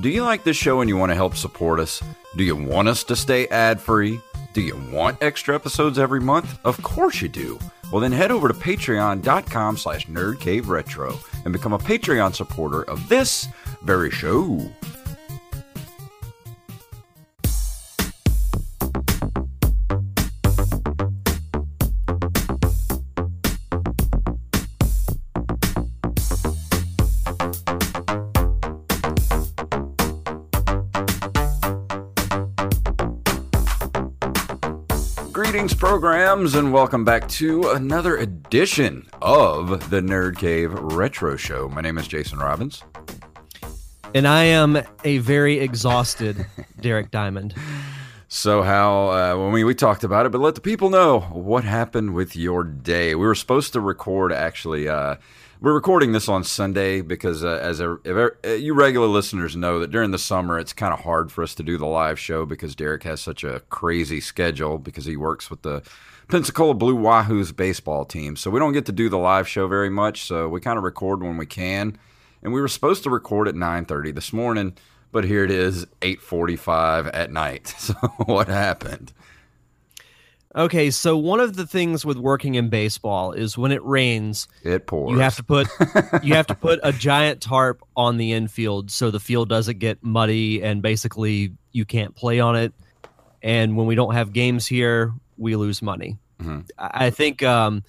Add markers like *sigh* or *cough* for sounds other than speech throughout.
Do you like this show and you want to help support us? Do you want us to stay ad-free? Do you want extra episodes every month? Of course you do. Well then head over to patreon.com slash nerdcaveretro and become a Patreon supporter of this very show. Greetings, programs, and welcome back to another edition of the Nerd Cave Retro Show. My name is Jason Robbins. And I am a very exhausted *laughs* Derek Diamond. So, how, uh, when we, we talked about it, but let the people know what happened with your day. We were supposed to record actually. Uh, we're recording this on Sunday because, uh, as a, uh, you regular listeners know, that during the summer it's kind of hard for us to do the live show because Derek has such a crazy schedule because he works with the Pensacola Blue Wahoos baseball team. So we don't get to do the live show very much. So we kind of record when we can, and we were supposed to record at 9:30 this morning, but here it is 8:45 at night. *laughs* So what happened? Okay, so one of the things with working in baseball is when it rains, it pours. You have to put *laughs* you have to put a giant tarp on the infield so the field doesn't get muddy and basically you can't play on it. And when we don't have games here, we lose money. Mm-hmm. I think um,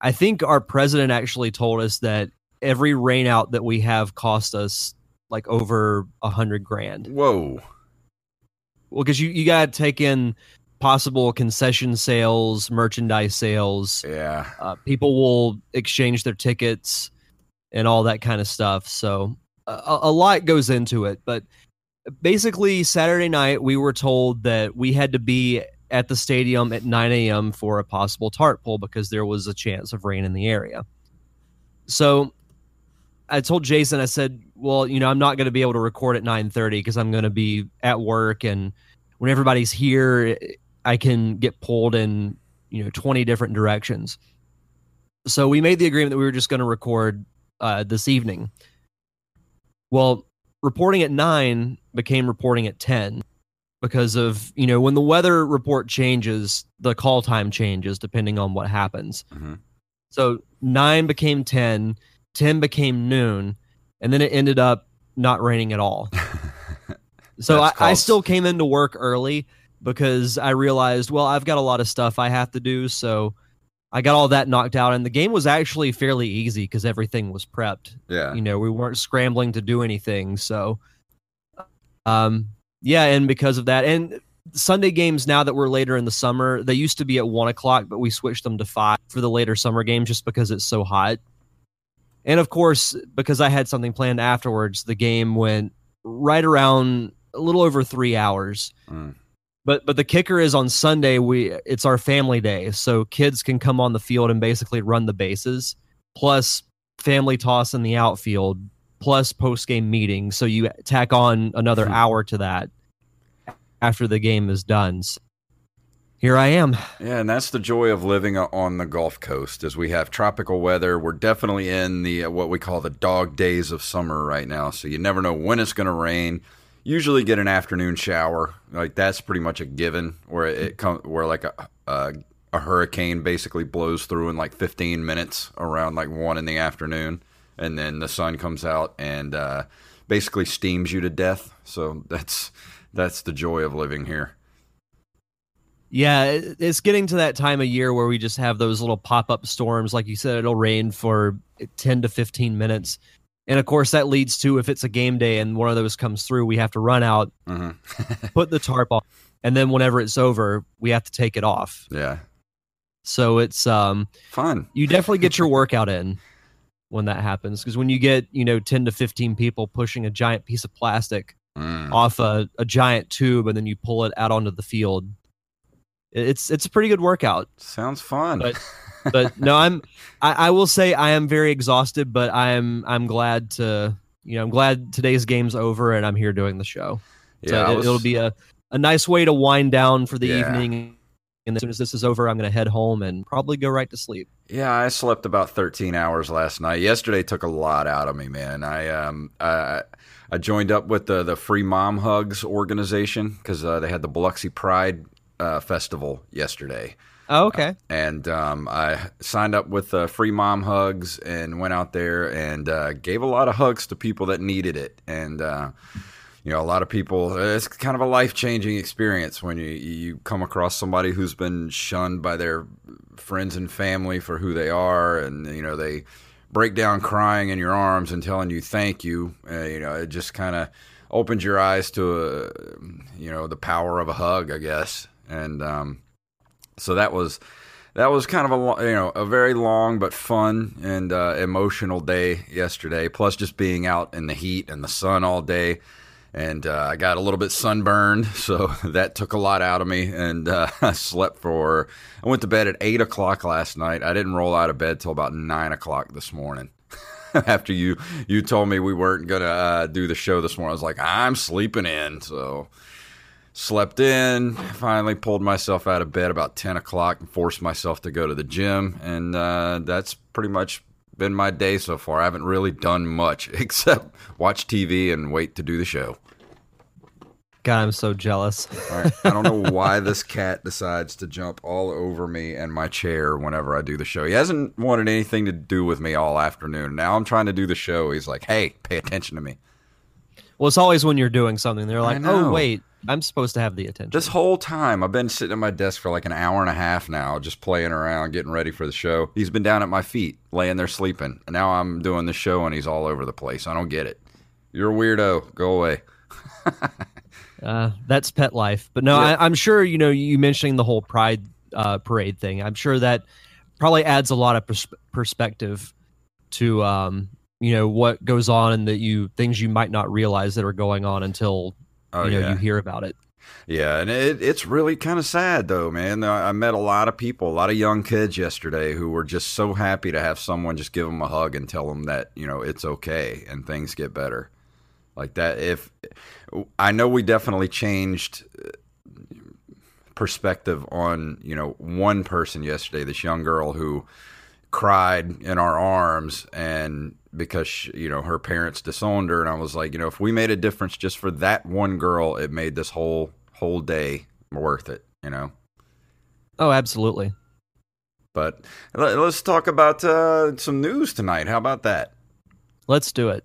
I think our president actually told us that every rainout that we have cost us like over a hundred grand. Whoa. Well, because you, you got to take in possible concession sales, merchandise sales. Yeah. Uh, people will exchange their tickets and all that kind of stuff. So a, a, lot goes into it. But basically, Saturday night, we were told that we had to be at the stadium at 9 a.m. for a possible tarp pull because there was a chance of rain in the area. So I told Jason, I said, well, you know, I'm not going to be able to record at 9:30 because I'm going to be at work and when everybody's here, I can get pulled in, you know, 20 different directions. So we made the agreement that we were just going to record uh, this evening. Well, reporting at nine became reporting at 10 because of, you know, when the weather report changes, the call time changes depending on what happens. Mm-hmm. So nine became 10, 10 became noon, and then it ended up not raining at all. *laughs* so I, I still came into work early because I realized, well, I've got a lot of stuff I have to do. So I got all that knocked out. And the game was actually fairly easy because everything was prepped. Yeah. You know, we weren't scrambling to do anything. So, um, yeah. And because of that, and Sunday games now that we're later in the summer, they used to be at one o'clock, but we switched them to five for the later summer games just because it's so hot. And of course, because I had something planned afterwards, the game went right around a little over three hours. Mm. But but the kicker is on Sunday we it's our family day, so kids can come on the field and basically run the bases. Plus, family toss in the outfield plus post game meeting. So you tack on another Hmm. hour to that after the game is done. So here I am. Yeah, and that's the joy of living on the Gulf Coast. As we have tropical weather, we're definitely in the uh, what we call the dog days of summer right now. So you never know when it's going to rain. Usually get an afternoon shower. Like that's pretty much a given. Where it comes, where like a, a a hurricane basically blows through in like 15 minutes around like one in the afternoon, and then the sun comes out and uh, basically steams you to death. So that's that's the joy of living here. Yeah, it's getting to that time of year where we just have those little pop up storms. Like you said, it'll rain for 10 to 15 minutes. And of course, that leads to if it's a game day and one of those comes through, we have to run out, hmm *laughs* put the tarp on, and then whenever it's over, we have to take it off. yeah, So it's um fun. you definitely get your workout in when that happens because when you get you know 10 to 15 people pushing a giant piece of plastic Mm. off a, a giant tube and then you pull it out onto the field it's it's a pretty good workout Sounds fun. But- *laughs* but no i'm I, I will say i am very exhausted but i'm i'm glad to you know i'm glad today's game's over and i'm here doing the show yeah, I it, it'll be a, a nice way to wind down for the Yeah. evening and as soon as this is over i'm going to head home and probably go right to sleep Yeah, I slept about 13 hours last night. Yesterday took a lot out of me, man. I um I I joined up with the the Free Mom Hugs organization because uh, they had the Biloxi Pride uh, festival yesterday. oh, okay and um, I signed up with uh, Free Mom Hugs and went out there and uh, gave a lot of hugs to people that needed it. And uh, you know, a lot of people. It's kind of a life changing experience when you you come across somebody who's been shunned by their friends and family for who they are, and you know they break down crying in your arms and telling you thank you. Uh, you know, it just kind of opens your eyes to a, you know the power of a hug, I guess. And um, so that was that was kind of a you know a very long but fun and uh, emotional day yesterday. Plus, just being out in the heat and the sun all day, and uh, I got a little bit sunburned, *laughs* so that took a lot out of me. And uh, *laughs* I slept for I went to bed at eight o'clock last night. I didn't roll out of bed till about nine o'clock this morning. *laughs* After you you told me we weren't gonna uh, do the show this morning, I was like, I'm sleeping in. So slept in finally pulled myself out of bed about 10 o'clock and forced myself to go to the gym. And uh, that's pretty much been my day so far. I haven't really done much *laughs* except watch tv and wait to do the show. God i'm so jealous. Right. i don't know *laughs* why this cat decides to jump all over me and my chair whenever i do the show. He hasn't wanted anything to do with me all afternoon. Now i'm trying to do the show. He's like hey pay attention to me. Well, it's always when you're doing something. They're like, oh, wait, I'm supposed to have the attention. This whole time, I've been sitting at my desk for like an hour and a half now, just playing around, getting ready for the show. He's been down at my feet, laying there sleeping. And now I'm doing the show and he's all over the place. I don't get it. You're a weirdo. Go away. *laughs* Uh, that's pet life. But no, Yeah. I, I'm sure, you know, you mentioning the whole pride uh, parade thing, I'm sure that probably adds a lot of pers- perspective to, um, you know, what goes on and that you things you might not realize that are going on until, Oh, you know, yeah. you hear about it. Yeah, and it, it's really kind of sad though, man. I met a lot of people, a lot of young kids yesterday who were just so happy to have someone just give them a hug and tell them that you know it's okay and things get better. Like that. If I know we definitely changed uh, perspective on you know one person yesterday, this young girl who cried in our arms and because she, you know her parents disowned her and I was like you know if we made a difference just for that one girl it made this whole whole day worth it you know Oh, absolutely. but let, us talk about uh, some news tonight how about that Let's do it.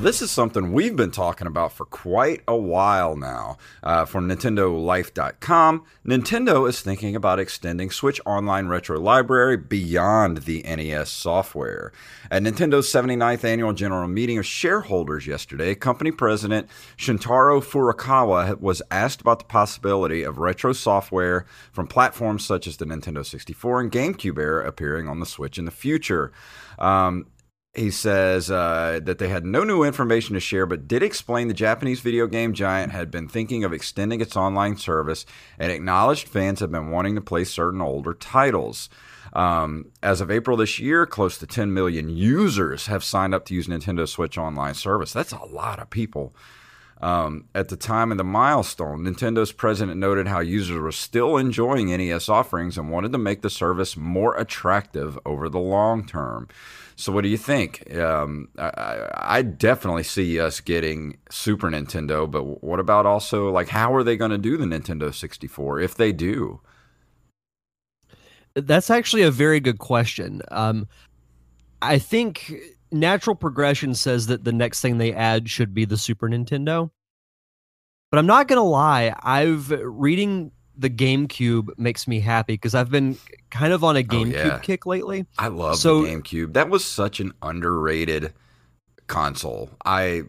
Well, this is something we've been talking about for quite a while now. Uh, from NintendoLife.com, Nintendo is thinking about extending Switch Online Retro Library beyond the NES software. At Nintendo's 79th annual general meeting of shareholders yesterday, company president Shuntaro Furukawa was asked about the possibility of retro software from platforms such as the Nintendo 64 and GameCube era appearing on the Switch in the future. Um, he says uh, that they had no new information to share, but did explain the Japanese video game giant had been thinking of extending its online service and acknowledged fans have been wanting to play certain older titles. Um, as of April this year, close to 10 million users have signed up to use Nintendo Switch Online service. That's a lot of people. Um, at the time of the milestone, Nintendo's president noted how users were still enjoying NES offerings and wanted to make the service more attractive over the long term. So, what do you think? Um, I, I, definitely see us getting Super Nintendo, but what about also like how are they going to do the Nintendo 64 if they do? That's actually a very good question. Um, I think natural progression says that the next thing they add should be the Super Nintendo. But I'm not gonna lie, I've reading the GameCube makes me happy because I've been kind of on a GameCube oh, yeah. kick lately. I love so, the GameCube. That was such an underrated console. I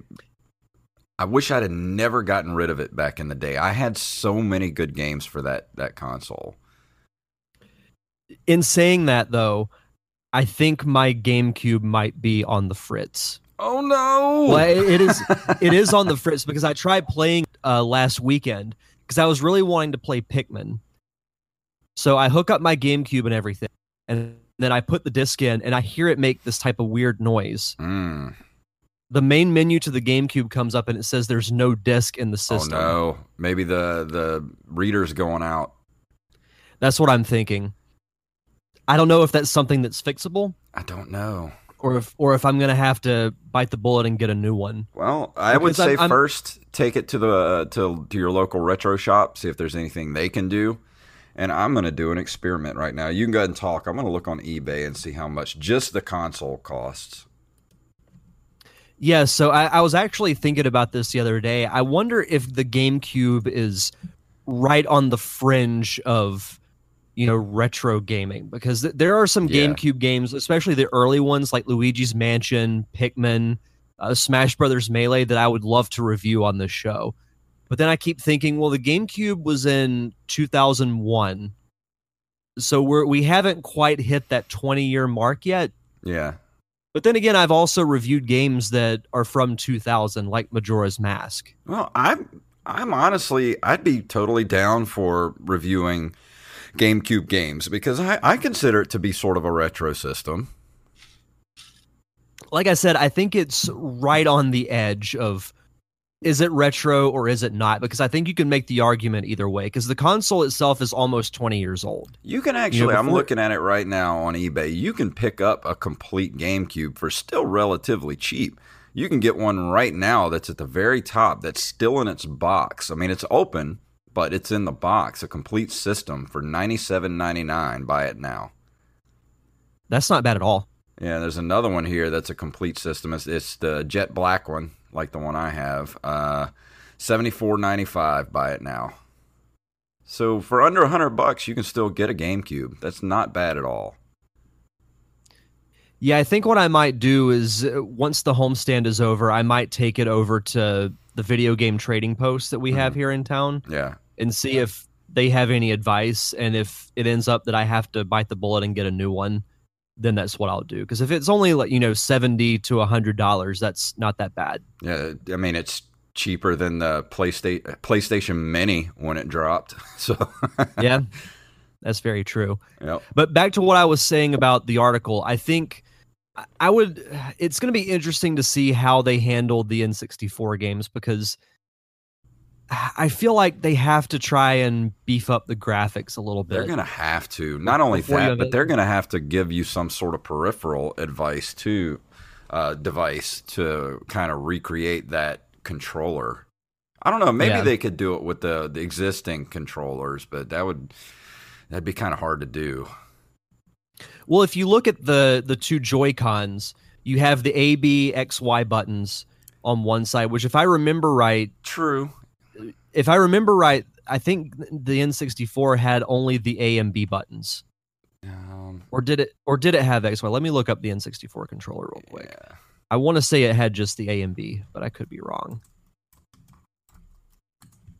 I wish I'd have never gotten rid of it back in the day. I had so many good games for that that console. In saying that though, I think my GameCube might be on the fritz. Oh no! Well, it is. it *laughs* is on the fritz because I tried playing uh, last weekend because I was really wanting to play Pikmin. So I hook up my GameCube and everything, and then I put the disc in, and I hear it make this type of weird noise. Mm. The main menu to the GameCube comes up, and it says there's no disc in the oh, system. Oh no! Maybe the the reader's going out. That's what I'm thinking. I don't know if that's something that's fixable. I don't know. Or if or if I'm gonna have to bite the bullet and get a new one. Well, I because would say I'm, 1st take it to the uh, to to your local retro shop, see if there's anything they can do. And I'm gonna do an experiment right now. You can go ahead and talk. I'm gonna look on eBay and see how much just the console costs. Yeah, so I, I was actually thinking about this the other day. I wonder if the GameCube is right on the fringe of you know retro gaming because th- there are some yeah. GameCube games, especially the early ones like Luigi's Mansion, Pikmin, uh, Smash Brothers Melee that I would love to review on this show. But then I keep thinking, well, the GameCube was in 2001, so we're we haven't quite hit that 20 year mark yet. Yeah. But then again, I've also reviewed games that are from 2000, like Majora's Mask. Well, I'm I'm honestly I'd be totally down for reviewing GameCube games because I, I consider it to be sort of a retro system. Like I said, I think it's right on the edge of is it retro or is it not? Because I think you can make the argument either way. Because the console itself is almost twenty years old. You can actually, you know, before, I'm looking at it right now on eBay. You can pick up a complete GameCube for still relatively cheap. You can get one right now that's at the very top that's still in its box. I mean, it's open, but it's in the box, a complete system for ninety seven ninety nine. Buy it now. That's not bad at all. Yeah, there's another one here that's a complete system. It's, it's the jet black one, like the one I have. Uh, seventy four ninety five. Buy it now. So for under a hundred bucks, you can still get a GameCube. That's not bad at all. Yeah, I think what I might do is uh, once the homestand is over, I might take it over to the video game trading posts that we have mm-hmm. here in town. Yeah. And see if they have any advice and if it ends up that I have to bite the bullet and get a new one, then that's what I'll do. Because if it's only like, you know, 70 to a hundred dollars, that's not that bad. Yeah. I mean, it's cheaper than the PlayStation PlayStation Mini when it dropped. *laughs* So Yeah. That's very true. Yep. But back to what I was saying about the article, I think I would. *sighs* It's going to be interesting to see how they handled the N64 games because *sighs* I feel like they have to try and beef up the graphics a little bit. They're going to have to. Not only that, but they're going to have to give you some sort of peripheral advice to uh, device to kind of recreate that controller. I don't know. Maybe yeah. they could do it with the, the existing controllers, but that would that'd be kind of hard to do. Well, if you look at the the two Joy Cons, you have the A, B, X, Y buttons on one side, which, if I remember right, true. If I remember right, I think the N64 had only the A and B buttons. Um, or did it? Or did it have X, Y? Let me look up the N64 controller real quick. Yeah. I want to say it had just the A and B, but I could be wrong.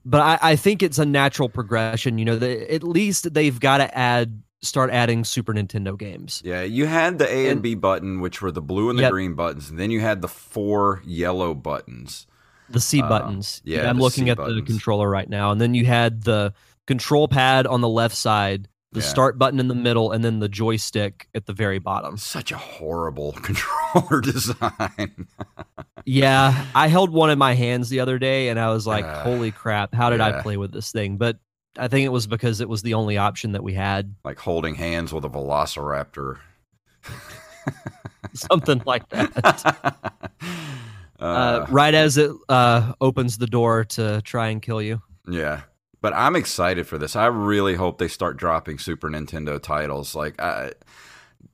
But I, I think it's a natural progression. You know, the, at least they've got to add start adding Super Nintendo games. Yeah, you had the A and, And- B button, which were the blue and the Yep. green buttons, and then you had the four yellow buttons. The C Uh, buttons. yeah, I'm looking C at the controller right now. And then you had the control pad on the left side, the Yeah. start button in the middle, and then the joystick at the very bottom. Such a horrible *laughs* controller design. Yeah, *laughs* I held one in my hands the other day and I was like, Uh, holy crap, how did yeah. I play with this thing? But I think it was because it was the only option that we had, like holding hands with a velociraptor. *laughs* something like that. *laughs* uh, Uh, right as it uh, opens the door to try and kill you. Yeah. But I'm excited for this. I really hope they start dropping Super Nintendo titles. Like I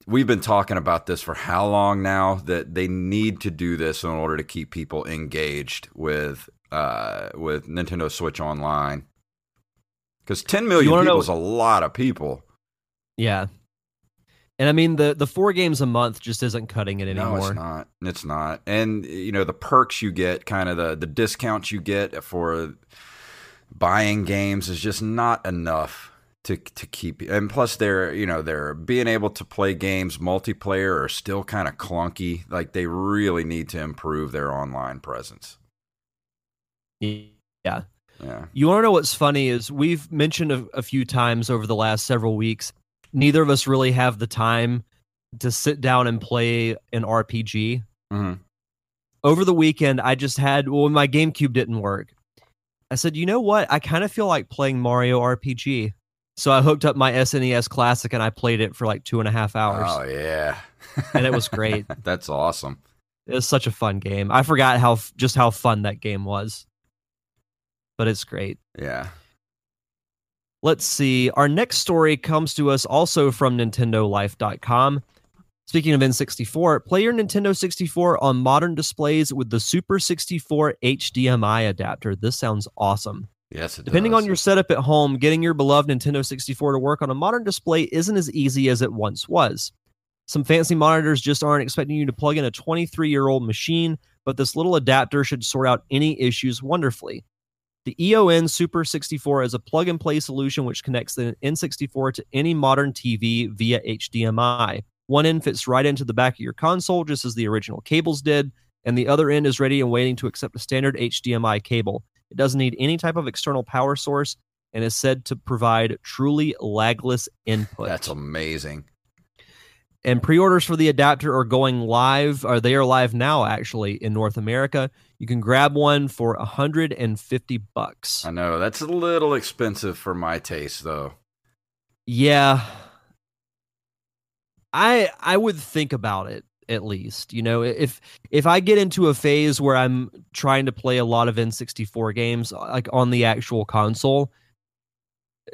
we've been talking about this for how long now that they need to do this in order to keep people engaged with uh with Nintendo Switch Online. Cuz 10 million wanna know- people is a lot of people. Yeah. And I mean the the four games a month just isn't cutting it anymore. No, it's not. It's not. And you know the perks you get, kind of the the discounts you get for buying games is just not enough to to keep. And plus, they're you know they're being able to play games multiplayer are still kind of clunky. Like they really need to improve their online presence. Yeah. Yeah. You want to know what's funny is we've mentioned a, a few times over the last several weeks. Neither of us really have the time to sit down and play an RPG. hmm Over the weekend, I just had well, my GameCube didn't work. I said, you know what? I kind of feel like playing Mario RPG. So I hooked up my SNES Classic and I played it for like two and a half hours, Oh yeah. and it was great. *laughs* That's awesome. It was such a fun game. I forgot how just how fun that game was, but it's great. Yeah. Let's see. Our next story comes to us also from NintendoLife.com. Speaking of N64, play your Nintendo 64 on modern displays with the Super 64 HDMI adapter. This sounds awesome. Yes. It Depending does. on your setup at home, getting your beloved Nintendo 64 to work on a modern display isn't as easy as it once was. Some fancy monitors just aren't expecting you to plug in a 23 year old machine, but this little adapter should sort out any issues wonderfully. The EON Super 64 is a plug and play solution which connects the N64 to any modern TV via HDMI. One end fits right into the back of your console, just as the original cables did, and the other end is ready and waiting to accept a standard HDMI cable. It doesn't need any type of external power source and is said to provide truly lagless input. That's amazing. and pre-orders for the adapter are going live, or they are live now actually in North America. You can grab one for 150 bucks. I know that's a little expensive for my taste, though. Yeah. I I would think about it at least. You know, if if I get into a phase where I'm trying to play a lot of N64 games like on the actual console,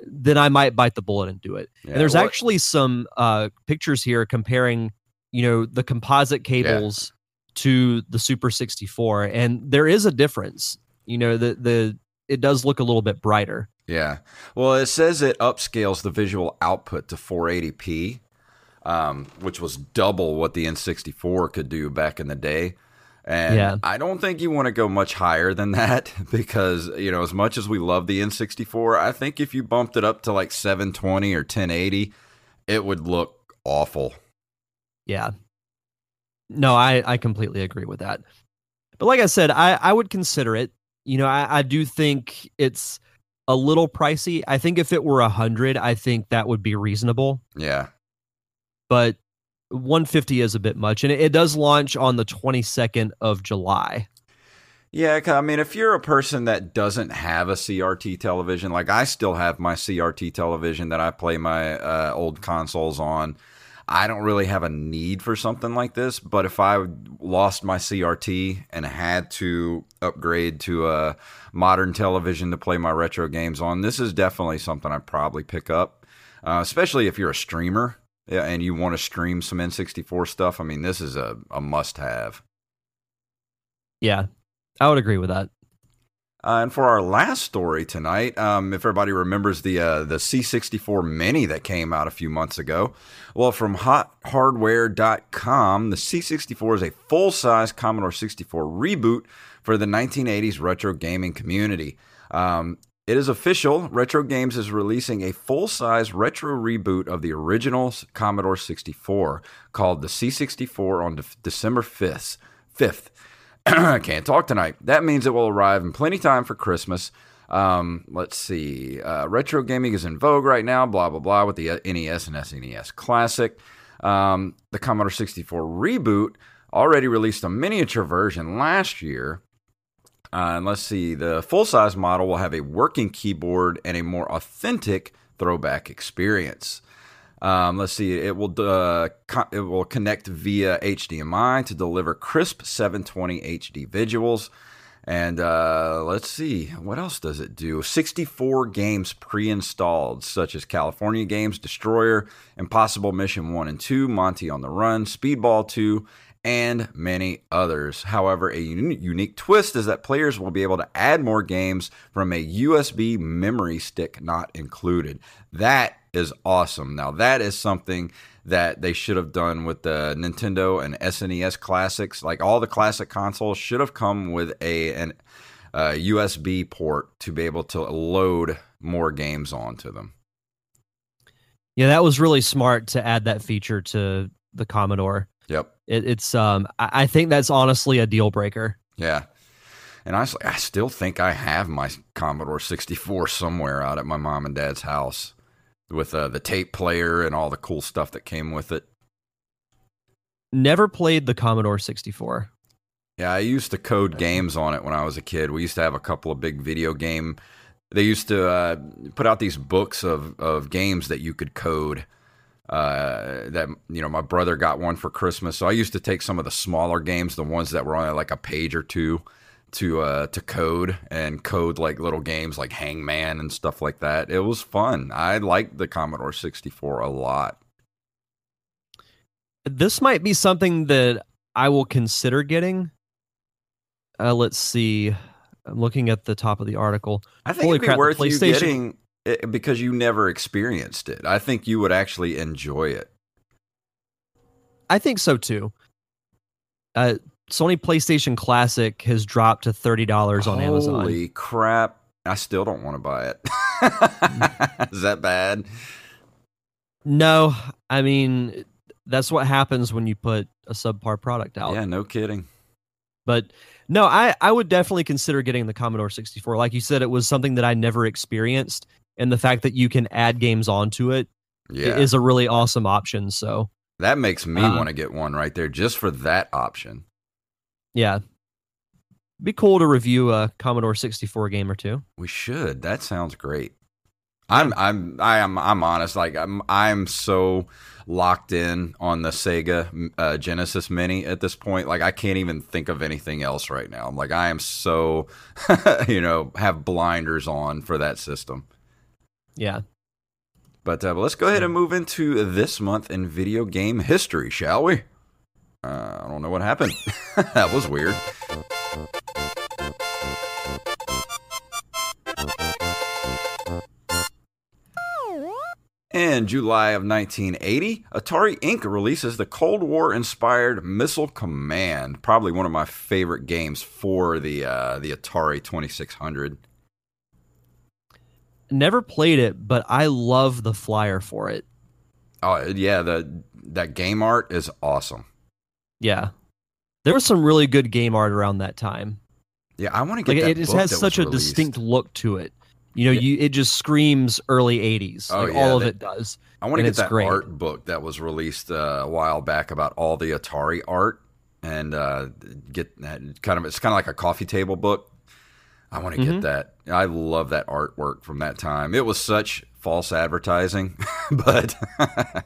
then I might bite the bullet and do it. Yeah, and there's what- actually some uh pictures here comparing, you know, the composite cables to the Super 64 and there is a difference. You know, the the it does look a little bit brighter. Yeah. Well, it says it upscales the visual output to 480p, um, which was double what the N64 could do back in the day. And Yeah. I don't think you want to go much higher than that *laughs* because, you know, as much as we love the N64, I think if you bumped it up to like 720 or 1080, it would look awful. Yeah. No, I, I completely agree with that. But like I said, I, I would consider it. You know, I, I do think it's a little pricey. I think if it were a hundred, I think that would be reasonable. Yeah. But 150 is a bit much. And it, it does launch on the 22nd of July. Yeah, I mean, if you're a person that doesn't have a CRT television, like I still have my CRT television that I play my uh, old consoles on, I don't really have a need for something like this. But if I lost my CRT and had to upgrade to a modern television to play my retro games on, this is definitely something I'd probably pick up, uh, especially if you're a streamer. And you want to stream some N64 stuff. I mean, this is a, a must have. Yeah, I would agree with that. Uh, and for our last story tonight, um, if everybody remembers the uh, the C64 Mini that came out a few months ago, well, from HotHardware.com, the C64 is a full size Commodore 64 reboot for the 1980s retro gaming community. Um, It is official. Retro Games is releasing a full size retro reboot of the original Commodore 64 called the C64 on de- December 5th. 5th. *clears throat* Can't talk tonight. That means it will arrive in plenty time for Christmas. Um, let's see. Uh, retro gaming is in vogue right now, blah, blah, blah, with the NES and SNES Classic. Um, the Commodore 64 reboot already released a miniature version last year uh, and let's see, the full size model will have a working keyboard and a more authentic throwback experience. Um, let's see, it will uh, co- it will connect via HDMI to deliver crisp 720 HD visuals. And uh, let's see, what else does it do? 64 games pre installed, such as California Games, Destroyer, Impossible Mission 1 and 2, Monty on the Run, Speedball 2, and many others. However, a un- unique twist is that players will be able to add more games from a USB memory stick not included. That is awesome. Now, that is something that they should have done with the Nintendo and SNES classics. Like all the classic consoles should have come with a an uh, USB port to be able to load more games onto them. Yeah, that was really smart to add that feature to the Commodore. Yep. It, it's um, I, I think that's honestly a deal breaker. Yeah. And honestly, I still think I have my Commodore 64 somewhere out at my mom and dad's house with uh, the tape player and all the cool stuff that came with it. Never played the Commodore 64. Yeah, I used to code games on it when I was a kid. We used to have a couple of big video game. They used to uh, put out these books of, of games that you could code. Uh, that you know, my brother got one for Christmas, so I used to take some of the smaller games, the ones that were on like a page or two, to uh, to code and code like little games like Hangman and stuff like that. It was fun. I liked the Commodore 64 a lot. This might be something that I will consider getting. Uh, let's see. I'm looking at the top of the article. I think Holy it'd be crap, worth you getting it because you never experienced it. I think you would actually enjoy it. I think so too. Uh, Sony PlayStation Classic has dropped to thirty dollars on Amazon. Holy crap! I still don't want to buy it. *laughs* Is that bad? No, I mean that's what happens when you put a subpar product out. Yeah, no kidding. But no, I I would definitely consider getting the Commodore 64. Like you said, it was something that I never experienced, and the fact that you can add games onto it Yeah, is a really awesome option. So that makes me Uh, want to get one right there just for that option. Yeah, be cool to review a Commodore 64 game or two. We should. That sounds great. I'm I'm I am I'm honest. Like I'm I'm so locked in on the Sega uh, Genesis Mini at this point. Like I can't even think of anything else right now. I'm like I am so *laughs* you know have blinders on for that system. Yeah. But, uh, but let's go ahead and move into this month in video game history, shall we? Uh, I don't know what happened. *laughs* that was weird. In July of 1980, Atari Inc. releases the Cold War inspired Missile Command, probably one of my favorite games for the uh, the Atari 2600. Never played it, but I love the flyer for it. Oh yeah, the that game art is awesome. Yeah. There was some really good game art around that time. Yeah, I want to get Like that it has such a released. distinct look to it. You know, Yeah. you it just screams early 80s. Oh, like yeah, all of that- it does. I want to get that great. art book that was released uh, a while back about all the Atari art and uh, get that kind of it's kind of like a coffee table book. I want to Mhm. get that. I love that artwork from that time. It was such false advertising, *laughs* but *laughs*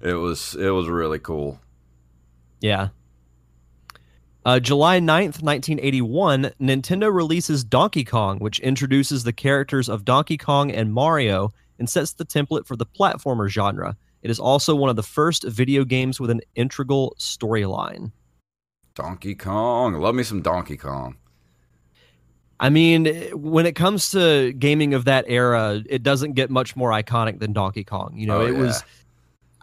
it was it was really cool. Yeah. Uh, July 9th, 1981, Nintendo releases Donkey Kong, which introduces the characters of Donkey Kong and Mario and sets the template for the platformer genre. It is also one of the first video games with an integral storyline. Donkey Kong, love me some Donkey Kong. I mean, when it comes to gaming of that era, it doesn't get much more iconic than Donkey Kong. You know, Oh, it yeah. was,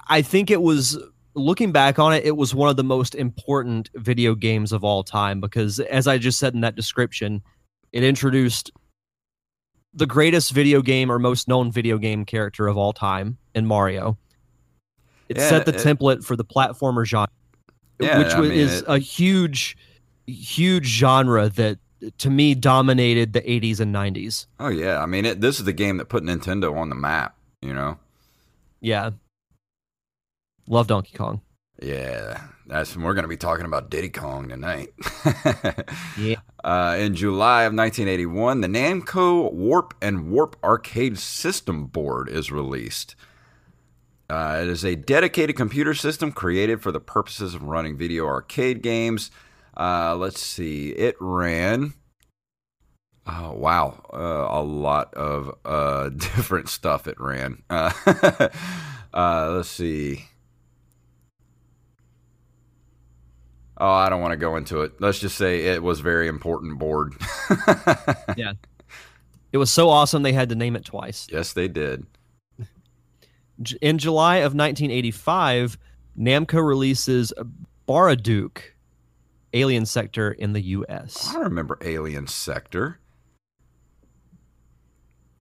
I think it was, looking back on it, it was one of the most important video games of all time because, as I just said in that description, it introduced the greatest video game or most known video game character of all time in Mario. It Yeah, set the it- template for the platformer genre, Yeah, which I mean, is it- a huge, huge genre that to me dominated the 80s and 90s. Oh yeah, I mean, it, this is the game that put Nintendo on the map. You know. Yeah. Love Donkey Kong. Yeah, that's we're going to be talking about Diddy Kong tonight. *laughs* Yeah. Uh, in July of 1981, the Namco Warp and Warp Arcade System Board is released. Uh, it is a dedicated computer system created for the purposes of running video arcade games. Uh, let's see, it ran. Oh wow, uh, a lot of uh, *laughs* different stuff it ran. Uh, *laughs* uh, let's see. Oh, I don't want to go into it. Let's just say it was very important board. *laughs* Yeah. It was so awesome they had to name it twice. yes, they did. In July of 1985, Namco releases Baraduke, Alien Sector in the US. I remember Alien Sector.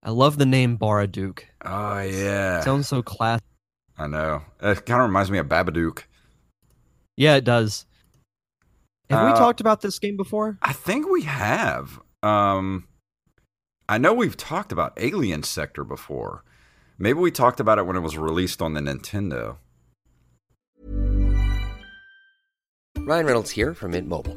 I love the name Baraduke. Oh yeah, Sounds so class. I know. It kind of reminds me of Babadook. Yeah, it does. Have we Uh, talked about this game before? I think we have. Um, I know we've talked about Alien Sector before. Maybe we talked about it when it was released on the Nintendo. Ryan Reynolds here from Mint Mobile.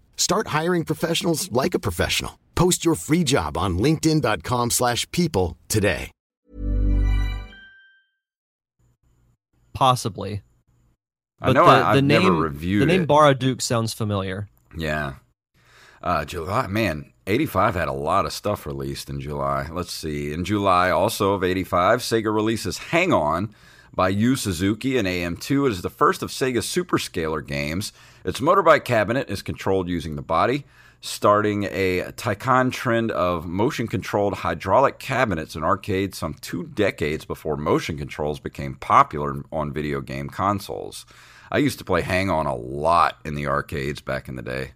Start hiring professionals like a professional. Post your free job on linkedin.com/people slash people today. Possibly. I know I, I've name, never reviewed The name it. Baraduke sounds familiar. Yeah. Uh, July, man, 85 had a lot of stuff released in July. Let's see. In July, also of 85, Sega releases Hang On by Yu Suzuki and AM2. It is the first of Sega's Super Scaler games. Its motorbike cabinet is controlled using the body, starting a Taikan trend of motion controlled hydraulic cabinets in arcades some two decades before motion controls became popular on video game consoles. I used to play Hang On a lot in the arcades back in the day.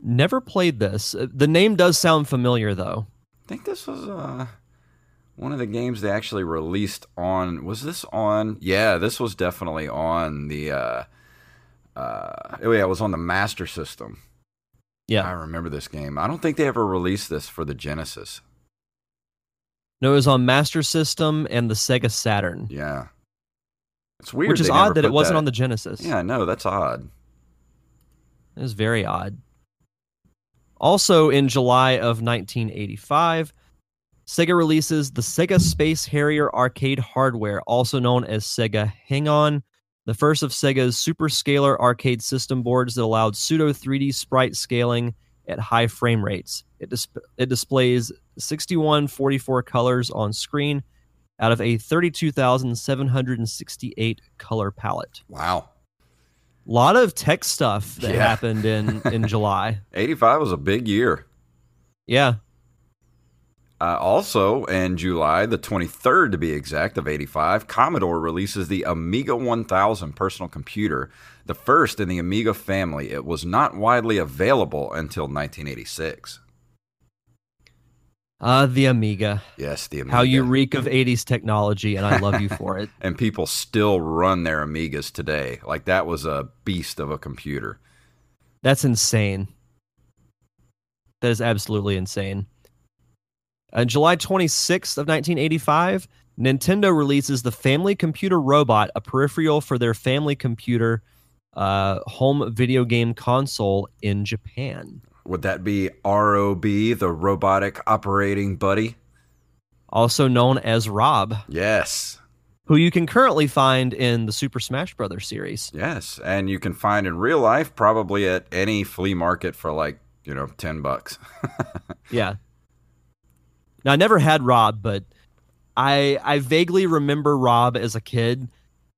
Never played this. Uh, The name does sound familiar, though. I think this was uh, one of the games they actually released on. Was this on? Yeah, this was definitely on the. Uh, uh, oh yeah, it was on the Master System. Yeah, I remember this game. I don't think they ever released this for the Genesis. No, it was on Master System and the Sega Saturn, Yeah, it's weird. which is odd that it wasn't on the Genesis. Yeah, I know that's odd. It was very odd. Also, in July of 1985, Sega releases the Sega Space Harrier arcade hardware, also known as Sega Hang On, the first of Sega's Super Scaler arcade system boards that allowed pseudo 3D sprite scaling at high frame rates. It, dis- it displays 6144 colors on screen out of a 32,768 color palette. Wow, A lot of tech stuff that Yeah. happened in, in *laughs* July. eighty five was a big year. Yeah. Uh, also, in July, the 23rd to be exact, of 85, Commodore releases the Amiga 1000 personal computer, the first in the Amiga family. It was not widely available until 1986. Uh, the Amiga. Yes, the Amiga. How you reek of 80s technology, and I love you *laughs* for it. and people still run their Amigas today. Like that was a beast of a computer. That's insane. That is absolutely insane. On July 26th of 1985, Nintendo releases the Family Computer Robot, a peripheral for their family computer uh, home video game console in Japan. Would that be ROB, the robotic operating buddy? Also known as Rob, Yes. who you can currently find in the Super Smash Brothers series. Yes. And you can find in real life probably at any flea market for like, you know, 10 bucks. *laughs* Yeah. Now I never had Rob, but I I vaguely remember Rob as a kid,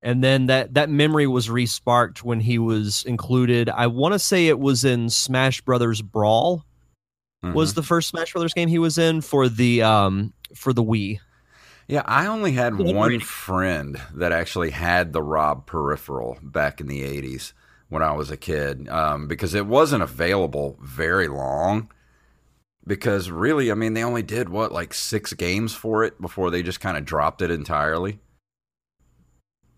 and then that that memory was resparked when he was included. I want to say it was in Smash Brothers Brawl. Was Mhm. the first Smash Brothers game he was in for the um for the Wii. Yeah, I only had one friend that actually had the Rob peripheral back in the 80s when I was a kid um, because it wasn't available very long. Because really, I mean, they only did what, like six games for it before they just kind of dropped it entirely?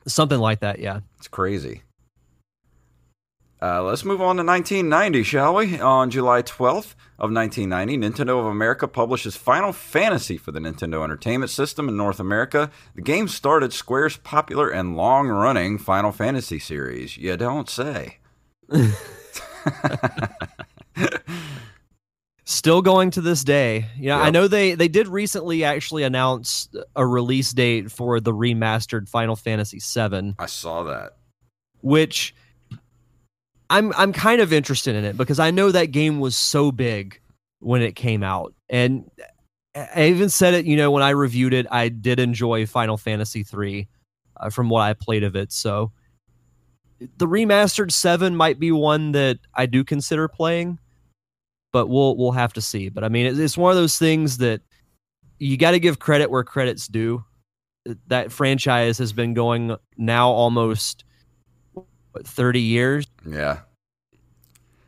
Something like that, yeah. It's crazy. Uh, let's move on to 1990, shall we? On July 12th of 1990, Nintendo of America publishes Final Fantasy for the Nintendo Entertainment System in North America. The game started Square's popular and long-running Final Fantasy series. You don't say. *laughs* *laughs* Still going to this day. Yeah, I Yep. know they they did recently actually announce a release date for the remastered Final Fantasy VII. I saw that. which I'm I'm kind of interested in it because I know that game was so big when it came out. And I even said it, you know, when I reviewed it, I did enjoy Final Fantasy 3 uh, from what I played of it. So the remastered 7 might be one that I do consider playing, but we'll we'll have to see. But I mean, it's- it's one of those things that you got to give credit where credit's due. That franchise has been going now almost what, 30 years Yeah.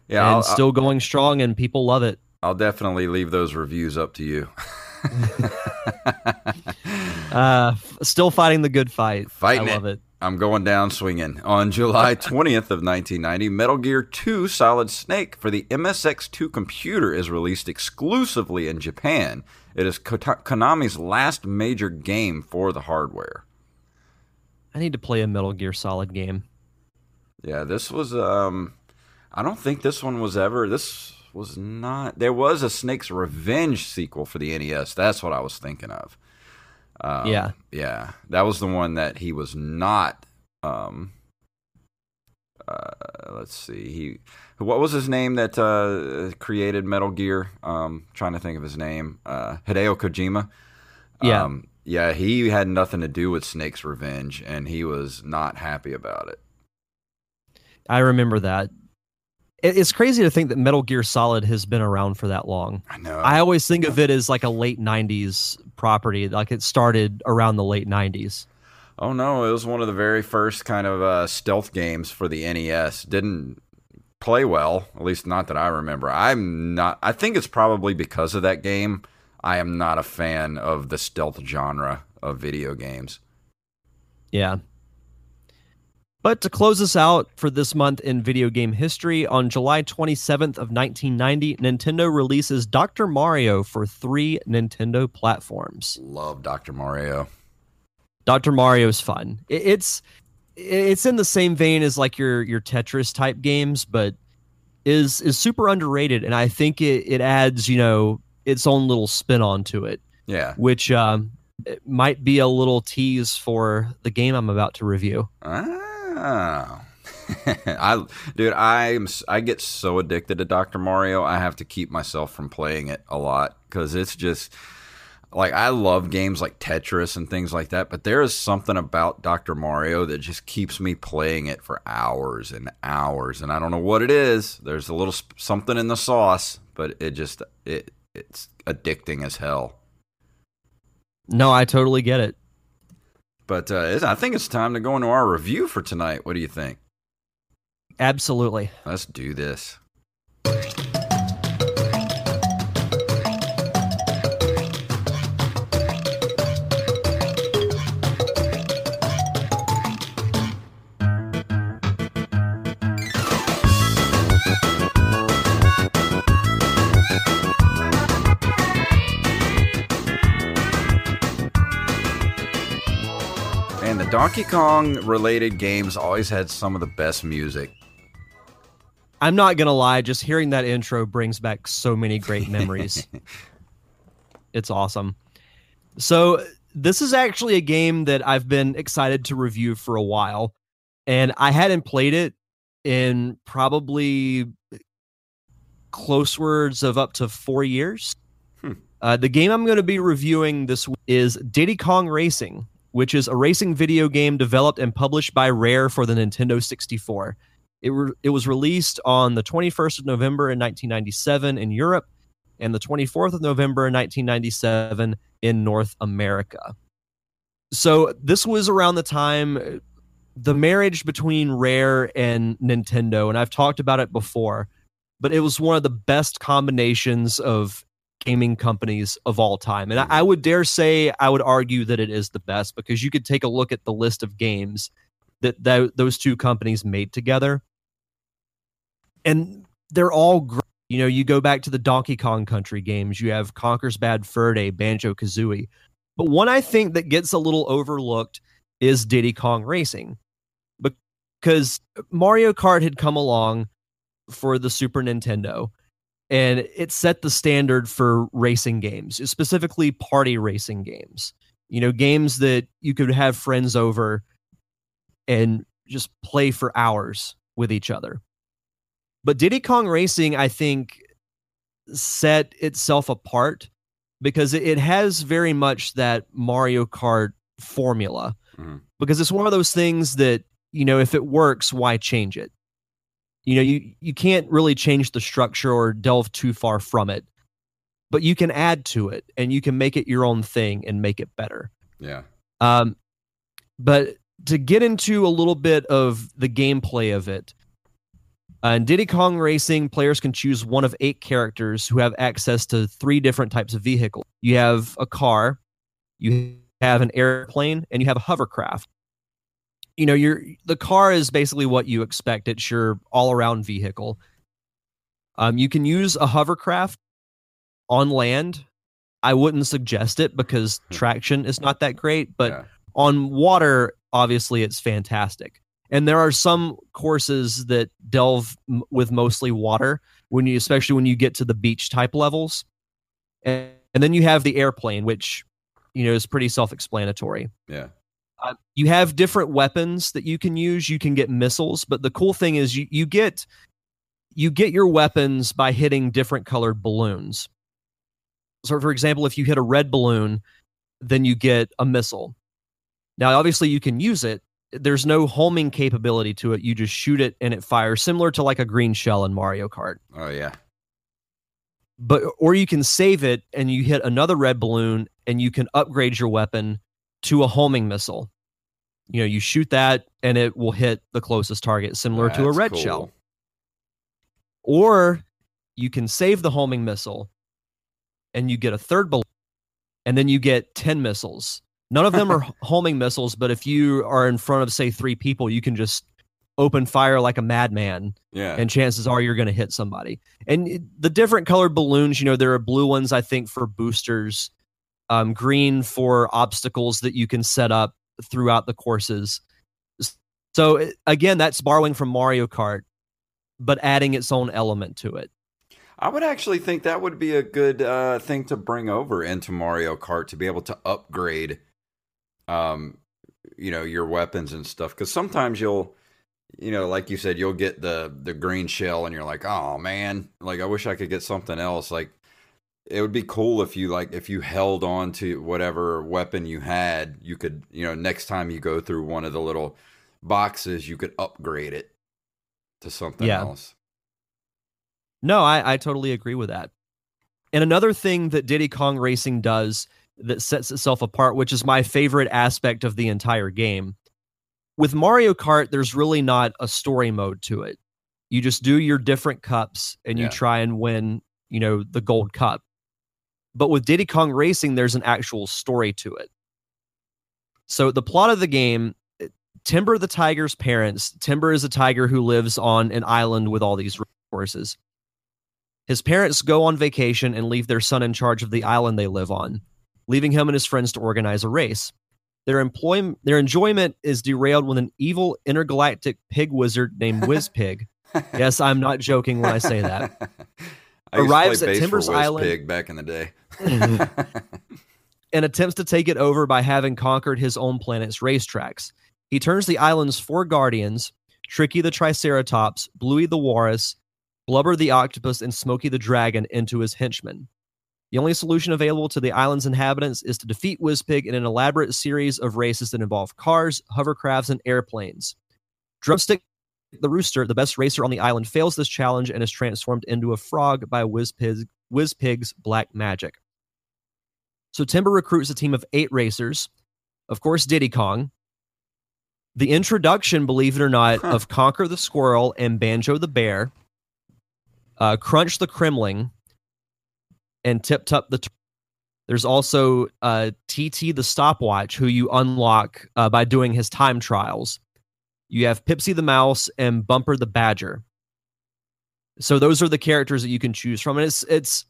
Yeah, and I'll, still going strong and people love it. I'll definitely leave those reviews up to you. *laughs* Uh, still fighting the good fight. Fighting I it. love it. I'm going down swinging. On *laughs* July 20th of 1990, Metal Gear 2 Solid Snake for the MSX2 computer is released exclusively in Japan. It is Konami's last major game for the hardware. I need to play a Metal Gear Solid game. Yeah, this was um I don't think this one was ever this was not there was a Snake's Revenge sequel for the NES. That's what I was thinking of. Um, Yeah. Yeah. That was the one that he was not um uh let's see. He what was his name that uh created Metal Gear? Um trying to think of his name. Uh Hideo Kojima. Yeah. Um yeah, he had nothing to do with Snake's Revenge and he was not happy about it. I remember that. It- It's crazy to think that Metal Gear Solid has been around for that long. I know. I always think of it as like a late 90s property, like it started around the late 90s. Oh no, it was one of the very first kind of uh, stealth games for the NES. Didn't play well, at least not that I remember. I'm not. I think it's probably because of that game. I am not a fan of the stealth genre of video games. Yeah. But to close us out for this month in video game history, on July 27th of 1990, Nintendo releases Dr. Mario for three Nintendo platforms. Love Dr. Mario. Dr. Mario is fun. It's it's in the same vein as like your your Tetris type games, but is is super underrated, and I think it it adds you know its own little spin onto it, Yeah. which um, it might be a little tease for the game I'm about to review. Ah. *laughs* I dude, I'm s- I get so addicted to Dr. Mario, I have to keep myself from playing it a lot cuz it's just like I love games like Tetris and things like that, but there is something about Dr. Mario that just keeps me playing it for hours and hours and I don't know what it is. There's a little sp- something in the sauce, but it just it it's addicting as hell. No, I totally get it. But uh, I think it's time to go into our review for tonight. What do you think? Absolutely. Let's do this. Donkey Kong related games always had some of the best music. I'm not gonna lie, just hearing that intro brings back so many great *laughs* memories. it's awesome. So this is actually a game that I've been excited to review for a while, and I hadn't played it in probably close words of up to four years. Hmm. Uh, the game I'm going to be reviewing this week is Diddy Kong Racing, which is a racing video game developed and published by Rare for the Nintendo 64. It, re- it was released on the 21st of November in 1997 in Europe and the 24th of November in 1997 in North America. So this was around the time the marriage between Rare and Nintendo, and I've talked about it before, but it was one of the best combinations of gaming companies of all time. And I, I mm-hmm. would dare say, I would argue that it is the best because you could take a look at the list of games that th- those two companies made together. And they're all great. You know, you go back to the Donkey Kong Country games, you have Conker's Bad Fur Day, Banjo Kazooie. But one I think that gets a little overlooked is Diddy Kong Racing because Mario Kart had come along for the Super Nintendo and it set the standard for racing games, specifically party racing games. You know, games that you could have friends over and just play for hours with each other. But Diddy Kong Racing, I think, set itself apart because it has very much that Mario Kart formula. Mhm. Because it's one of those things that, you know, if it works, why change it? You know, you, you can't really change the structure or delve too far from it, but you can add to it and you can make it your own thing and make it better. Yeah. Um, but to get into a little bit of the gameplay of it, uh, in Diddy Kong Racing, players can choose one of eight characters who have access to three different types of vehicles. You have a car, you have an airplane, and you have a hovercraft. You know, your the car is basically what you expect. It's your all-around vehicle. Um, you can use a hovercraft on land. I wouldn't suggest it because traction is not that great, but yeah. on water, obviously, it's fantastic. And there are some courses that delve m- with mostly water when you, especially when you get to the beach type levels. And, and then you have the airplane, which you know is pretty self-explanatory. Yeah. Uh, you have different weapons that you can use. You can get missiles, but the cool thing is you you get you get your weapons by hitting different colored balloons. So, for example, if you hit a red balloon, then you get a missile. Now, obviously, you can use it. There's no homing capability to it. You just shoot it and it fires, similar to like a green shell in Mario Kart. Oh yeah. But or you can save it and you hit another red balloon and you can upgrade your weapon to a homing missile. You know, you shoot that and it will hit the closest target, similar to a red cool. shell. Or you can save the homing missile and you get a third balloon and then you get 10 missiles. None of them are *laughs* homing missiles, but if you are in front of, say, three people, you can just open fire like a madman Yeah. and chances are you're going to hit somebody. And eh, the different colored balloons, you know, there are blue ones, I think, for boosters, um, green for obstacles that you can set up throughout the courses. So, again, that's borrowing from Mario Kart, but adding its own element to it. I would actually think that would be a good uh, thing to bring over into Mario Kart to be able to upgrade, um, you know, your weapons and stuff. Because sometimes you'll, you know, like you said, you'll get the the green shell, and you're like, oh man, like I wish I could get something else. Like it would be cool if you like if you held on to whatever weapon you had, you could, you know, next time you go through one of the little boxes, you could upgrade it to something Yeah. else. No, I, I totally agree with that. And another thing that Diddy Kong Racing does that sets itself apart, which is my favorite aspect of the entire game. With Mario Kart, there's really not a story mode to it. You just do your different cups and you Yeah. try and win, you know, the gold cup. But with Diddy Kong Racing, there's an actual story to it. So the plot of the game Timber the tiger's parents, Timber is a tiger who lives on an island with all these horses. His parents go on vacation and leave their son in charge of the island they live on, leaving him and his friends to organize a race. Their employ their enjoyment is derailed when an evil intergalactic pig wizard named Wizpig. *laughs* yes, I'm not joking when I say that. *laughs* I Arrives at Timbers Island. Pig back in the day. *laughs* and attempts to take it over by having conquered his own planet's racetracks. He turns the island's four guardians, Tricky the Triceratops, Bluey the Walrus, Blubber the Octopus, and Smokey the Dragon, into his henchmen. The only solution available to the island's inhabitants is to defeat Wizpig in an elaborate series of races that involve cars, hovercrafts, and airplanes. Drumstick the Rooster, the best racer on the island, fails this challenge and is transformed into a frog by Wizpig, Wizpig's black magic. So Timber recruits a team of eight racers. Of course, Diddy Kong. The introduction, believe it or not, of Conker the Squirrel and Banjo the Bear, uh, Crunch the Kremling, and Tiptup the. T- There's also uh, TT the Stopwatch, who you unlock uh, by doing his time trials. You have Pipsy the Mouse and Bumper the Badger. So those are the characters that you can choose from, and it's it's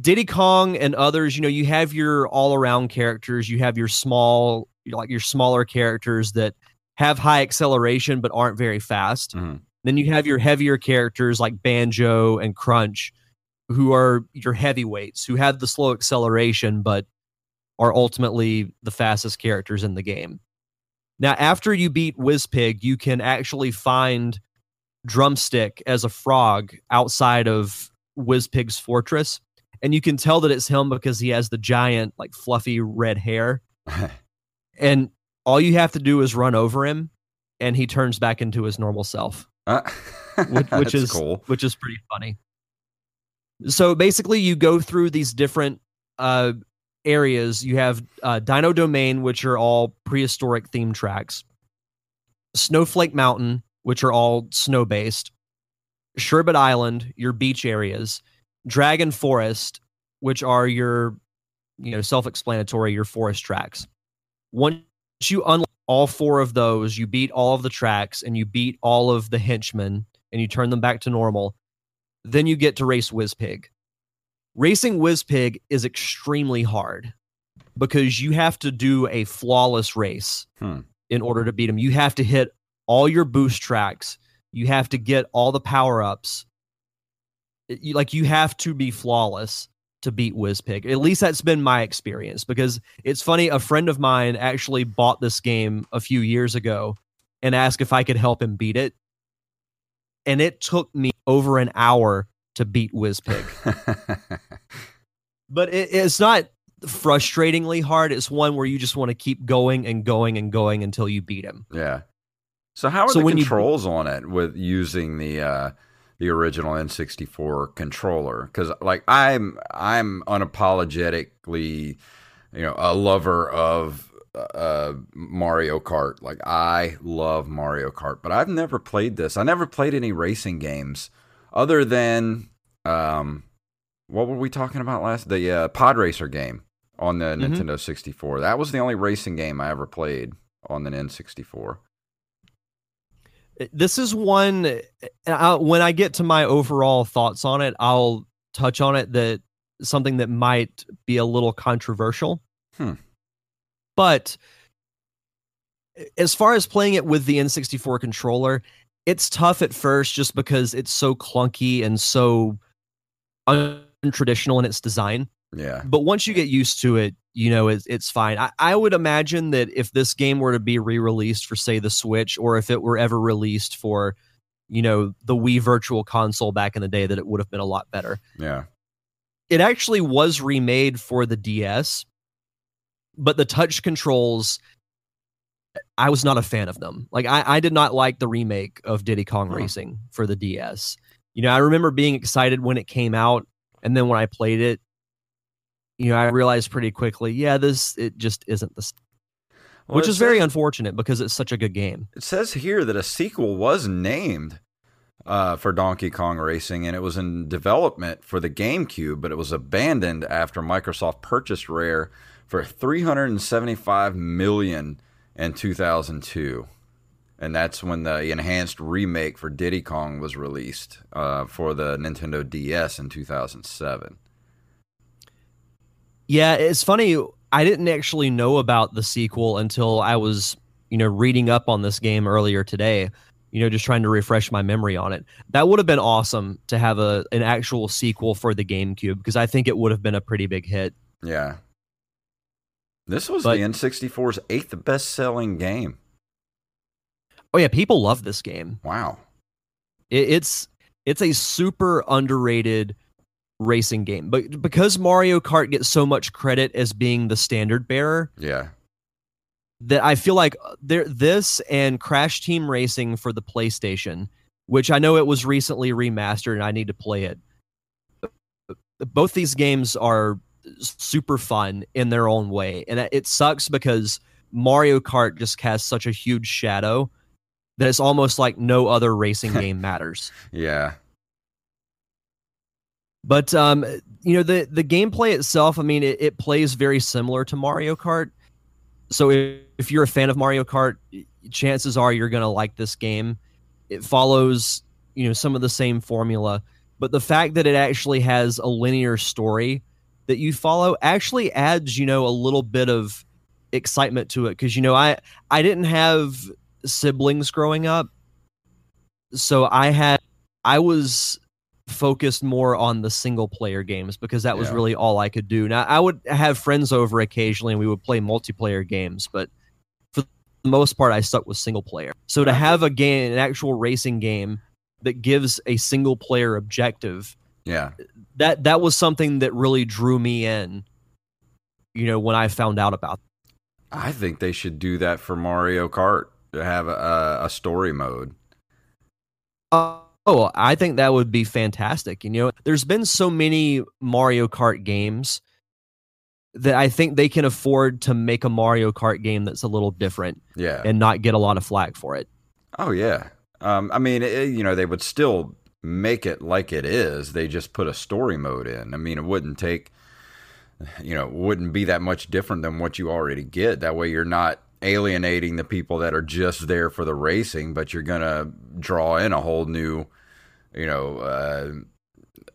Diddy Kong and others, you know, you have your all around characters, you have your small, like your smaller characters that have high acceleration but aren't very fast. Mhm. Then you have your heavier characters like Banjo and Crunch, who are your heavyweights, who have the slow acceleration but are ultimately the fastest characters in the game. Now, after you beat Wizpig, you can actually find Drumstick as a frog outside of Wizpig's fortress. And you can tell that it's him because he has the giant like fluffy red hair. *laughs* And all you have to do is run over him and he turns back into his normal self. Uh, *laughs* which, which *laughs* is cool. which is pretty funny. So basically you go through these different uh areas you have uh, dino domain which are all prehistoric theme tracks. Snowflake mountain which are all snow based sherbet island your beach areas. Dragon forest which are your you know self-explanatory your forest tracks. Once you unlock all four of those you beat all of the tracks and you beat all of the henchmen and you turn them back to normal. Then you get to race Wizpig. Racing Wizpig is extremely hard because you have to do a flawless race Hmm. in order to beat him. You have to hit all your boost tracks. You have to get all the power ups. Like you have to be flawless to beat Wizpig. At least that's been my experience because it's funny. A friend of mine actually bought this game a few years ago and asked if I could help him beat it. And it took me over an hour to beat Wizpig. *laughs* but it, it's not frustratingly hard. It's one where you just want to keep going and going and going until you beat him. yeah. So how are So the when you- controls on it with using the uh, the original N64 controller? Because like I'm I'm unapologetically, you know, a lover of uh, Mario Kart. Like I love Mario Kart, but I've never played this. I never played any racing games other than um, what were we talking about last? The uh, Pod Racer game on the Mhm. Nintendo 64. That was the only racing game I ever played on the N64. This is one. and I, when I get to my overall thoughts on it, I'll touch on it. That something that might be a little controversial. Hmm. But as far as playing it with the N64 controller, it's tough at first just because it's so clunky and so untraditional in its design. Yeah. But once you get used to it, you know it's it's fine. I, I would imagine that if this game were to be re-released for say the Switch, or if it were ever released for, you know, the Wii Virtual Console back in the day, that it would have been a lot better. Yeah. It actually was remade for the DS, but the touch controls, I was not a fan of them. Like I, I did not like the remake of Diddy Kong Huh. Racing for the DS. You know, I remember being excited when it came out, and then when I played it, you know, I realized pretty quickly, yeah, this it just isn't the, Well, which is very says- unfortunate because it's such a good game. It says here that a sequel was named uh, for Donkey Kong Racing, and it was in development for the GameCube, but it was abandoned after Microsoft purchased Rare for 375 million in 2002. And that's when the enhanced remake for Diddy Kong was released uh, for the Nintendo DS in 2007. Yeah, it's funny. I didn't actually know about the sequel until I was, you know, reading up on this game earlier today. You know, just trying to refresh my memory on it. That would have been awesome to have a an actual sequel for the GameCube because I think it would have been a pretty big hit. Yeah. This was But- the N64's eighth best selling game. Oh yeah, people love this game. Wow. It, it's it's a super underrated racing game, but because Mario Kart gets so much credit as being the standard bearer, Yeah. that I feel like uh, there this and Crash Team Racing for the PlayStation, which I know it was recently remastered and I need to play it. Both these games are super fun in their own way, and it sucks because Mario Kart just has such a huge shadow that it's almost like no other racing *laughs* game matters. Yeah. But um, you know the the gameplay itself, I mean, it, it plays very similar to Mario Kart. So if, if you're a fan of Mario Kart, chances are you're gonna like this game. It follows you know some of the same formula, but the fact that it actually has a linear story that you follow actually adds you know a little bit of excitement to it because you know I I didn't have siblings growing up, so I had I was focused more on the single player games because that was Yeah. really all I could do. Now I would have friends over occasionally and we would play multiplayer games, but for the most part I stuck with single player. So to have a game, an actual racing game that gives a single player objective, Yeah. that that was something that really drew me in. You know, when I found out about I think they should do that for Mario Kart to have a, a story mode. Oh, I think that would be fantastic. You know, there's been so many Mario Kart games that I think they can afford to make a Mario Kart game that's a little different Yeah. and not get a lot of flack for it. oh, yeah. Um, I mean, it, you know, they would still make it like it is. They just put a story mode in. I mean, it wouldn't take, you know, wouldn't be that much different than what you already get. That way you're not alienating the people that are just there for the racing, but you're to draw in a whole new, you know, uh,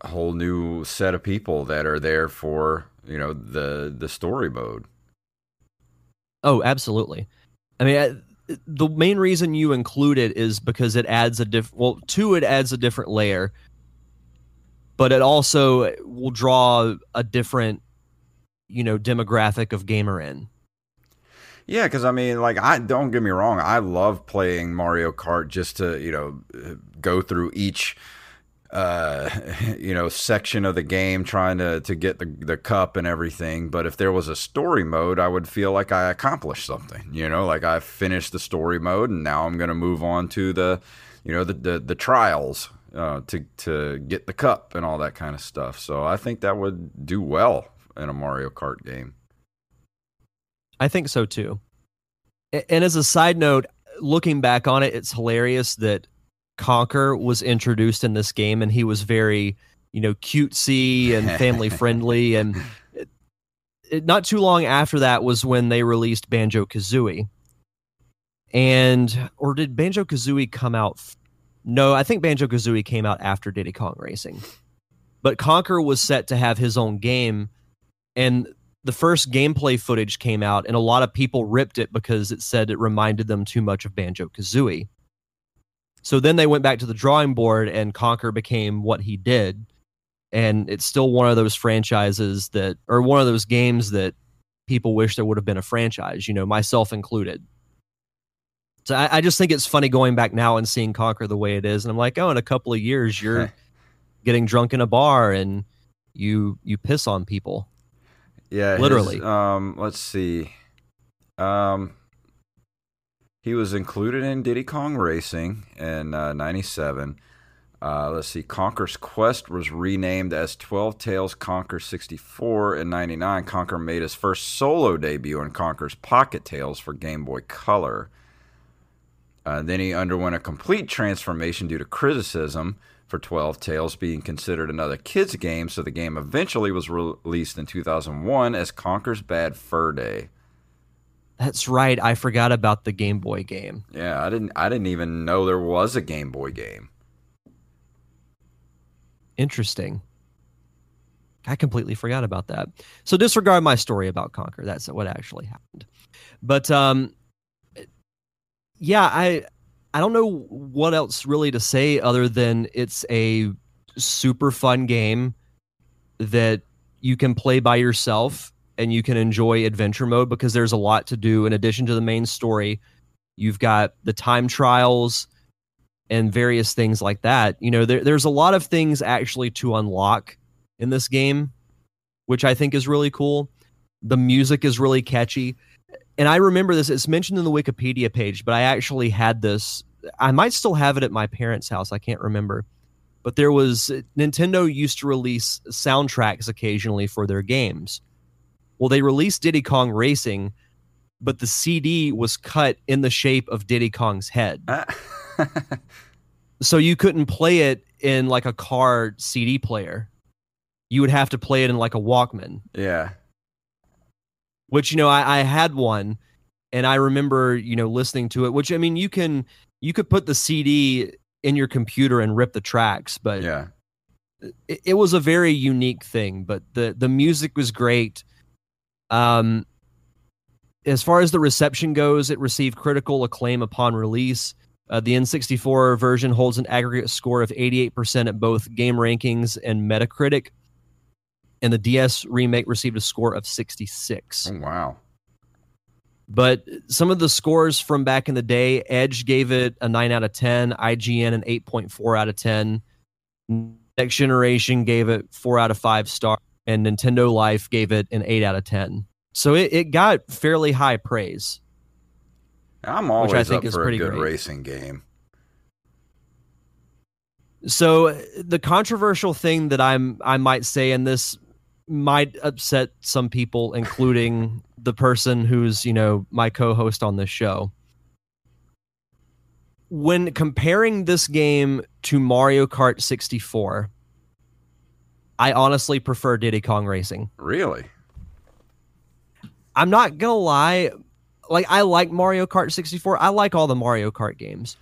whole new set of people that are there for, you know, the the story mode. Oh, absolutely. I mean, the main reason you include it is because it adds a diff. Well, two, it adds a different layer, but it also will draw a different, you know, demographic of gamer in. Yeah, because I mean, like, I don't get me wrong, I love playing Mario Kart just to you know go through each uh *laughs* you know section of the game trying to to get the the cup and everything. But if there was a story mode i would feel like i accomplished something you know like i finished the story mode and now i'm going to move on to the you know the the, the trials uh to to get the cup and all that kind of stuff. So i think that would do well in a mario kart game. I think so too. And as a side note, looking back on it, it's hilarious that Conker was introduced in this game and he was very, you know, cutesy and *laughs* family friendly. And it, it, not too long after that was when they released Banjo Kazooie. And, or did Banjo Kazooie come out? f- No, I think Banjo Kazooie came out after Diddy Kong Racing. But Conker was set to have his own game. And the first gameplay footage came out, and a lot of people ripped it because it said it reminded them too much of Banjo Kazooie. So then they went back to the drawing board, and Conker became what he did. And it's still one of those franchises that, or one of those games that people wish there would have been a franchise, you know, myself included. So I, I just think it's funny going back now and seeing Conker the way it is. And I'm like, oh, in a couple of years, you're *laughs* getting drunk in a bar and you you piss on people. Yeah, his, Literally. um, let's see. Um, he was included in Diddy Kong Racing in uh, '97. Uh, let's see. Conker's Quest was renamed as 12 Tales Conker 64 in '99. Conker made his first solo debut in Conker's Pocket Tales for Game Boy Color. Uh, then he underwent a complete transformation due to criticism for 12 Tales being considered another kids game, so the game eventually was re- released in 2001 as Conker's Bad Fur Day. That's right. I forgot about the Game Boy game. Yeah, I didn't I didn't even know there was a Game Boy game. Interesting. I completely forgot about that. So disregard my story about Conker. That's what actually happened. But um, yeah, I I don't know what else really to say other than it's a super fun game that you can play by yourself and you can enjoy adventure mode because there's a lot to do in addition to the main story. You've got the time trials and various things like that. You know, there, there's a lot of things actually to unlock in this game, which I think is really cool. The music is really catchy. And I remember this, it's mentioned in the Wikipedia page, but I actually had this. I might still have it at my parents' house. I can't remember. But there was Nintendo used to release soundtracks occasionally for their games. Well, they released Diddy Kong Racing, but the CD was cut in the shape of Diddy Kong's head. Ah. *laughs* so you couldn't play it in like a car CD player. You would have to play it in like a Walkman. Yeah. Which you know, I, I had one, and I remember you know listening to it. Which I mean, you can you could put the CD in your computer and rip the tracks, but Yeah. it, it was a very unique thing. But the the music was great. Um, as far as the reception goes, it received critical acclaim upon release. Uh, the N64 version holds an aggregate score of 88% at both Game Rankings and Metacritic, and the DS remake received a score of 66. Oh, wow. But some of the scores from back in the day, Edge gave it a 9 out of 10, IGN an 8.4 out of 10, Next Generation gave it 4 out of 5 star, and Nintendo Life gave it an 8 out of 10. So it, it got fairly high praise. I'm always I think up is for a pretty good great. racing game. So uh, the controversial thing that I'm I might say, and this might upset some people, including *laughs* the person who's you know my co-host on this show. When comparing this game to Mario Kart 64, I honestly prefer Diddy Kong Racing. Really? I'm not gonna lie, like I like Mario Kart 64. I like all the Mario Kart games.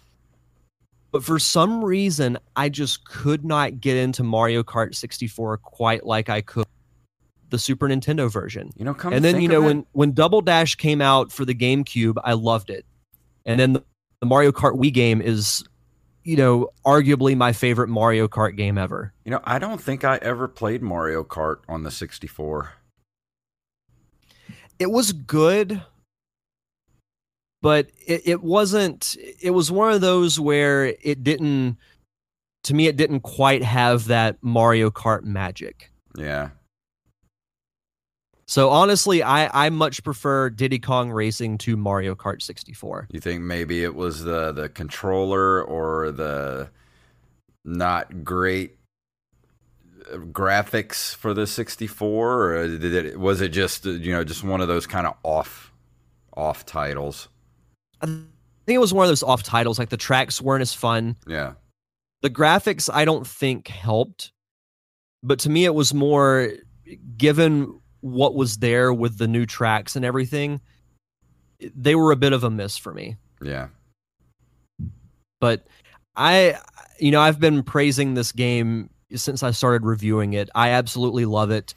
But for some reason, I just could not get into Mario Kart 64 quite like I could the Super Nintendo version. You know, come and then you know when when Double Dash came out for the GameCube, I loved it. And then the, the Mario Kart Wii game is you know, arguably my favorite Mario Kart game ever. You know, I don't think I ever played Mario Kart on the 64. it was good but it, it wasn't it was one of those where it didn't to me it didn't quite have that mario kart magic Yeah. So honestly i i much prefer diddy kong racing to mario kart 64 You think maybe it was the the controller or the not great uh, graphics for the 64 or did it was it just uh, you know just one of those kind of off off titles? i think it was one of those off titles like the tracks weren't as fun Yeah. the graphics i don't think helped but to me it was more given what was there with the new tracks and everything they were a bit of a miss for me Yeah. but i you know i've been praising this game since i started reviewing it i absolutely love it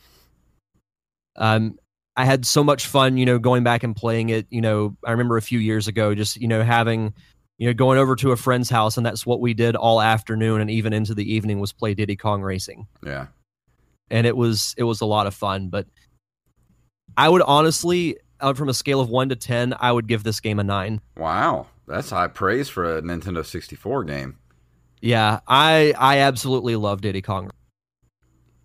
um i had so much fun you know going back and playing it you know i remember a few years ago just you know having you know going over to a friend's house and that's what we did all afternoon and even into the evening was play diddy kong racing Yeah. and it was it was a lot of fun but i would honestly uh, from a scale of 1 to 10 i would give this game a 9 Wow. That's high praise for a Nintendo 64 game. yeah i i absolutely love diddy kong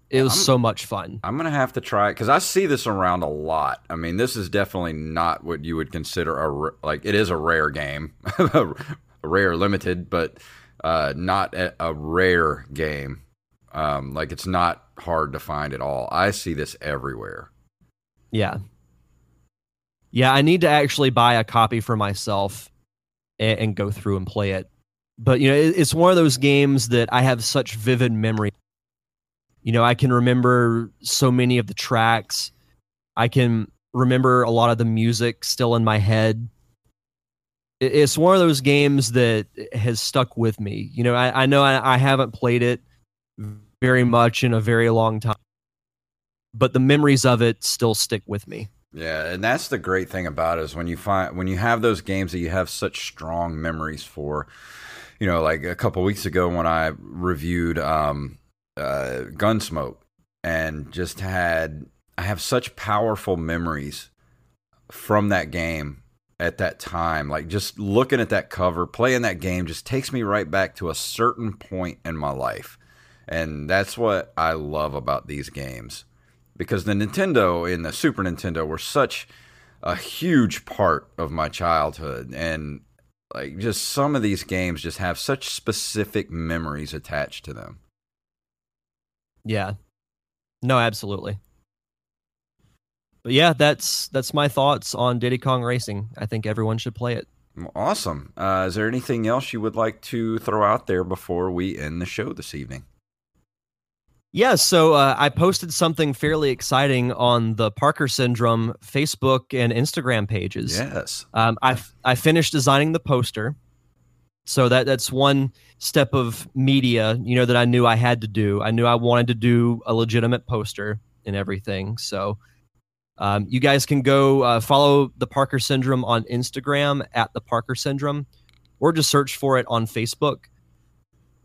it was I'm- so much fun I'm gonna have to try it because I see this around a lot. I mean, this is definitely not what you would consider a like. It is a rare game, a *laughs* rare limited, but uh, not a, a rare game. Um, like it's not hard to find at all. I see this everywhere. Yeah. Yeah, I need to actually buy a copy for myself and, and go through and play it. But you know, it, it's one of those games that I have such vivid memory. You know, I can remember so many of the tracks. I can remember a lot of the music still in my head. It- It's one of those games that has stuck with me. You know, I, I know I, I haven't played it very much in a very long time but the memories of it still stick with me. Yeah, and that's the great thing about it is when you find when you have those games that you have such strong memories for. You know, like a couple weeks ago when I reviewed um, uh, Gunsmoke and just had I have such powerful memories from that game at that time. Like just looking at that cover, playing that game just takes me right back to a certain point in my life. And that's what I love about these games. Because the Nintendo and the Super Nintendo were such a huge part of my childhood and like just some of these games just have such specific memories attached to them. Yeah. No, absolutely. But yeah, that's that's my thoughts on Diddy Kong Racing. I think everyone should play it. Awesome. Uh, is there anything else you would like to throw out there before we end the show this evening? Yeah, so uh, I posted something fairly exciting on the Parker Syndrome Facebook and Instagram pages. Yes. Um, I I finished designing the poster, so that that's one step of media, you know, that I knew I had to do. I knew I wanted to do a legitimate poster and everything. So um, you guys can go uh, follow the Parker Syndrome on Instagram at the Parker Syndrome, or just search for it on Facebook.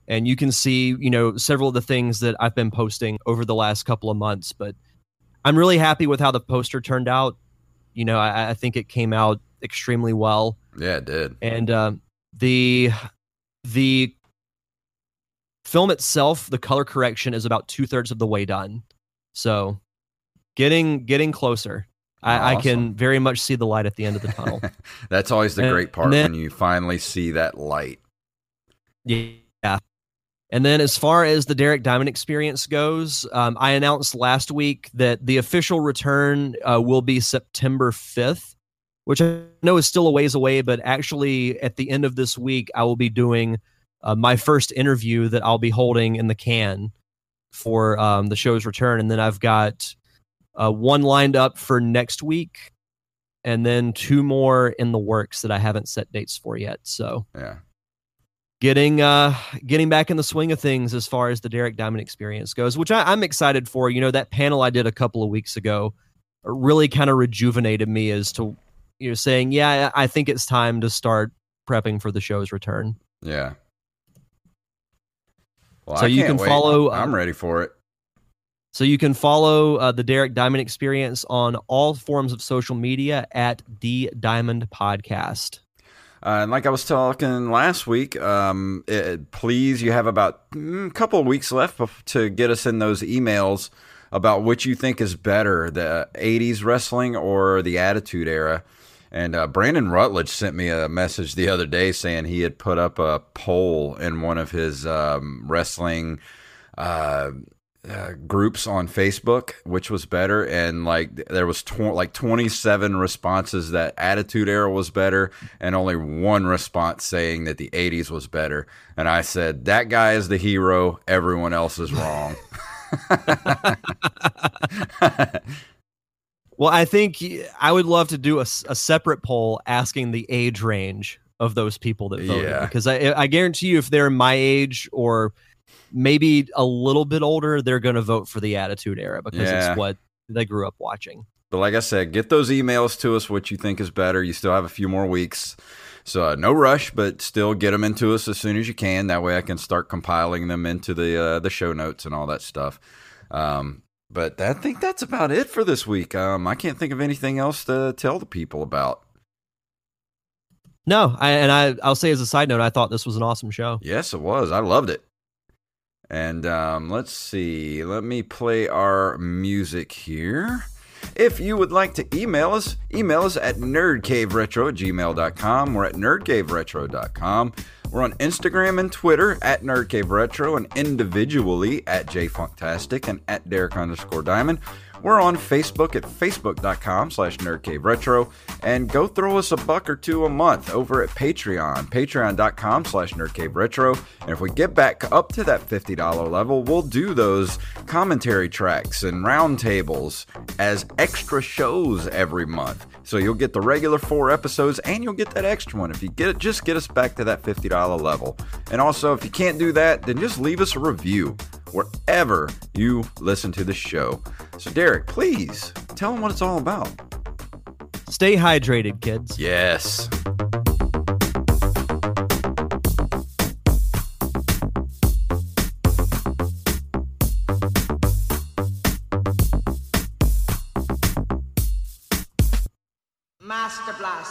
And you can see, you know, several of the things that I've been posting over the last couple of months. But I'm really happy with how the poster turned out. You know, I, I think it came out extremely well. Yeah, it did. And uh, the the film itself, the color correction is about two thirds of the way done. So getting getting closer. I, I, can very much see the light at the end of the tunnel. *laughs* That's always the and, great part then, when you finally see that light. Yeah. And then, as far as the Derek Diamond experience goes, um, I announced last week that the official return uh, will be September 5th, which I know is still a ways away, but actually, at the end of this week, I will be doing uh, my first interview that I'll be holding in the can for um, the show's return. And then I've got uh, one lined up for next week, and then two more in the works that I haven't set dates for yet. So yeah, getting uh getting back in the swing of things as far as the Derek Diamond experience goes, which I, am excited for. You know, that panel I did a couple of weeks ago really kind of rejuvenated me as to you know saying, yeah, I think it's time to start prepping for the show's return. Yeah. Well, so I you can wait. follow. I'm uh, ready for it. So you can follow uh, the Derek Diamond Experience on all forms of social media at the Diamond Podcast. Uh, and like I was talking last week, um, it, please, you have about a mm, couple of weeks left to get us in those emails about which you think is better, the 80s wrestling or the Attitude Era. And uh, Brandon Rutledge sent me a message the other day saying he had put up a poll in one of his um, wrestling uh, uh, groups on Facebook, which was better, and like there was tw- like twenty seven responses that Attitude Era was better, and only one response saying that the '80s was better. And I said that guy is the hero. Everyone else is wrong. *laughs* well, I think I would love to do a, a, separate poll asking the age range of those people that voted yeah. because I, I guarantee you if they're my age or maybe a little bit older, they're going to vote for the Attitude Era because yeah. it's what they grew up watching. But like I said, get those emails to us, what you think is better. You still have a few more weeks. So uh, no rush, but still get them into us as soon as you can. That way I can start compiling them into the uh, the show notes and all that stuff. Um, but I think that's about it for this week. Um, I can't think of anything else to tell the people about. No, I, and I, I'll say as a side note, I thought this was an awesome show. Yes, it was. I loved it. And um, let's see, let me play our music here. If you would like to email us, email us at nerdcaveretro at gmail.com. We're at nerdcaveretro.com. We're on Instagram and Twitter at nerdcaveretro and individually at jfunktastic and at Derek underscore diamond. We're on Facebook at facebook.com slash nerdcaveretro. And go throw us a buck or two a month over at Patreon, patreon.com slash nerdcaveretro. And if we get back up to that $50 level, we'll do those commentary tracks and roundtables as extra shows every month. So you'll get the regular four episodes and you'll get that extra one if you get it, just get us back to that $50 level. And also, if you can't do that, then just leave us a review wherever you listen to the show. So, Derek, please tell them what it's all about. Stay hydrated, kids. Yes.